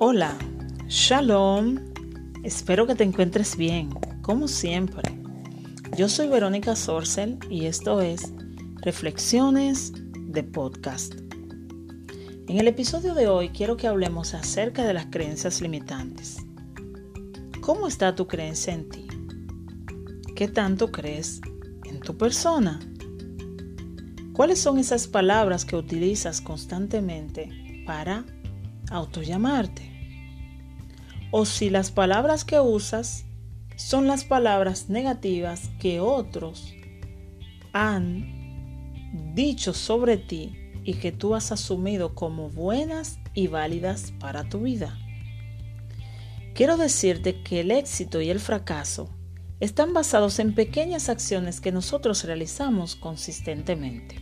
Hola, shalom. Espero que te encuentres bien, como siempre. Yo soy Verónica Sorcel y esto es Reflexiones de Podcast. En el episodio de hoy quiero que hablemos acerca de las creencias limitantes. ¿Cómo está tu creencia en ti? ¿Qué tanto crees en tu persona? ¿Cuáles son esas palabras que utilizas constantemente para autollamarte? O si las palabras que usas son las palabras negativas que otros han dicho sobre ti y que tú has asumido como buenas y válidas para tu vida. Quiero decirte que el éxito y el fracaso están basados en pequeñas acciones que nosotros realizamos consistentemente.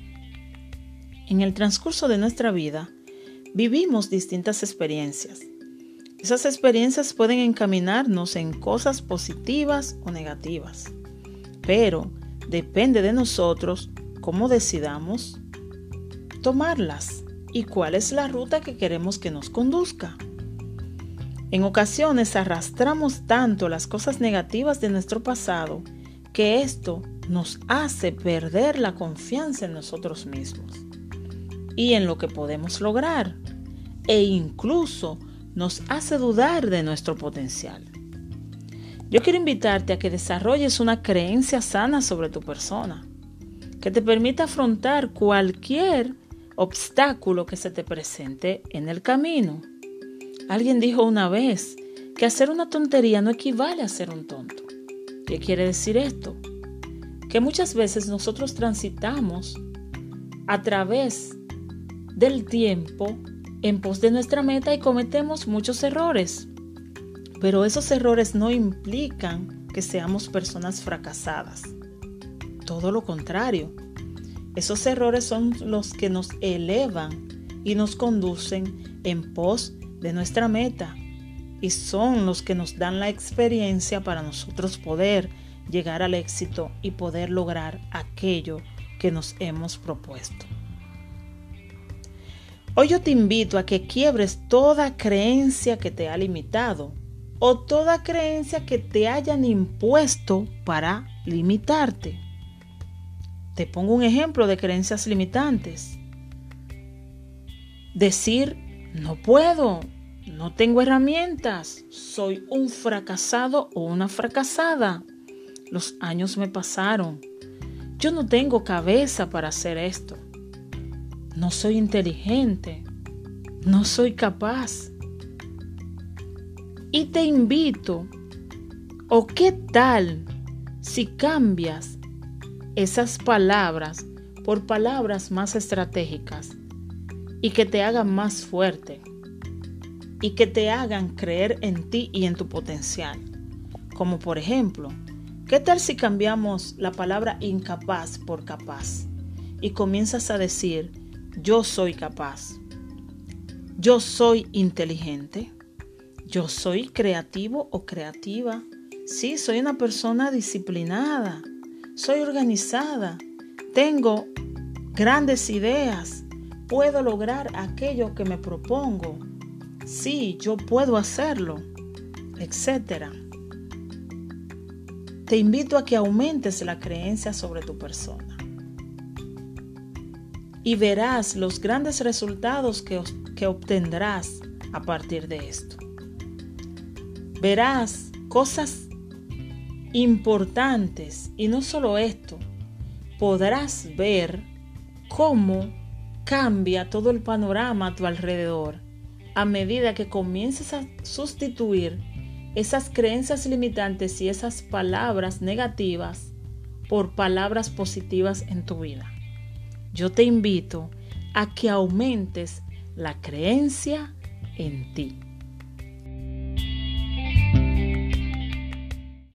En el transcurso de nuestra vida, vivimos distintas experiencias. Esas experiencias pueden encaminarnos en cosas positivas o negativas, pero depende de nosotros cómo decidamos tomarlas y cuál es la ruta que queremos que nos conduzca. En ocasiones arrastramos tanto las cosas negativas de nuestro pasado que esto nos hace perder la confianza en nosotros mismos y en lo que podemos lograr e incluso nos hace dudar de nuestro potencial. Yo quiero invitarte a que desarrolles una creencia sana sobre tu persona, que te permita afrontar cualquier obstáculo que se te presente en el camino. Alguien dijo una vez que hacer una tontería no equivale a ser un tonto. ¿Qué quiere decir esto? Que muchas veces nosotros transitamos a través del tiempo en pos de nuestra meta y cometemos muchos errores. Pero esos errores no implican que seamos personas fracasadas. Todo lo contrario. Esos errores son los que nos elevan y nos conducen en pos de nuestra meta. Y son los que nos dan la experiencia para nosotros poder llegar al éxito y poder lograr aquello que nos hemos propuesto. Hoy yo te invito a que quiebres toda creencia que te ha limitado o toda creencia que te hayan impuesto para limitarte. Te pongo un ejemplo de creencias limitantes. Decir, no puedo, no tengo herramientas, soy un fracasado o una fracasada. Los años me pasaron. Yo no tengo cabeza para hacer esto no soy inteligente, no soy capaz. Y te invito, o qué tal si cambias esas palabras por palabras más estratégicas y que te hagan más fuerte y que te hagan creer en ti y en tu potencial. Como por ejemplo, ¿qué tal si cambiamos la palabra incapaz por capaz y comienzas a decir, yo soy capaz. Yo soy inteligente. Yo soy creativo o creativa. Sí, soy una persona disciplinada. Soy organizada. Tengo grandes ideas. Puedo lograr aquello que me propongo. Sí, yo puedo hacerlo. Etcétera. Te invito a que aumentes la creencia sobre tu persona y verás los grandes resultados que, que obtendrás a partir de esto. Verás cosas importantes y no solo esto, podrás ver cómo cambia todo el panorama a tu alrededor a medida que comiences a sustituir esas creencias limitantes y esas palabras negativas por palabras positivas en tu vida yo te invito a que aumentes la creencia en ti.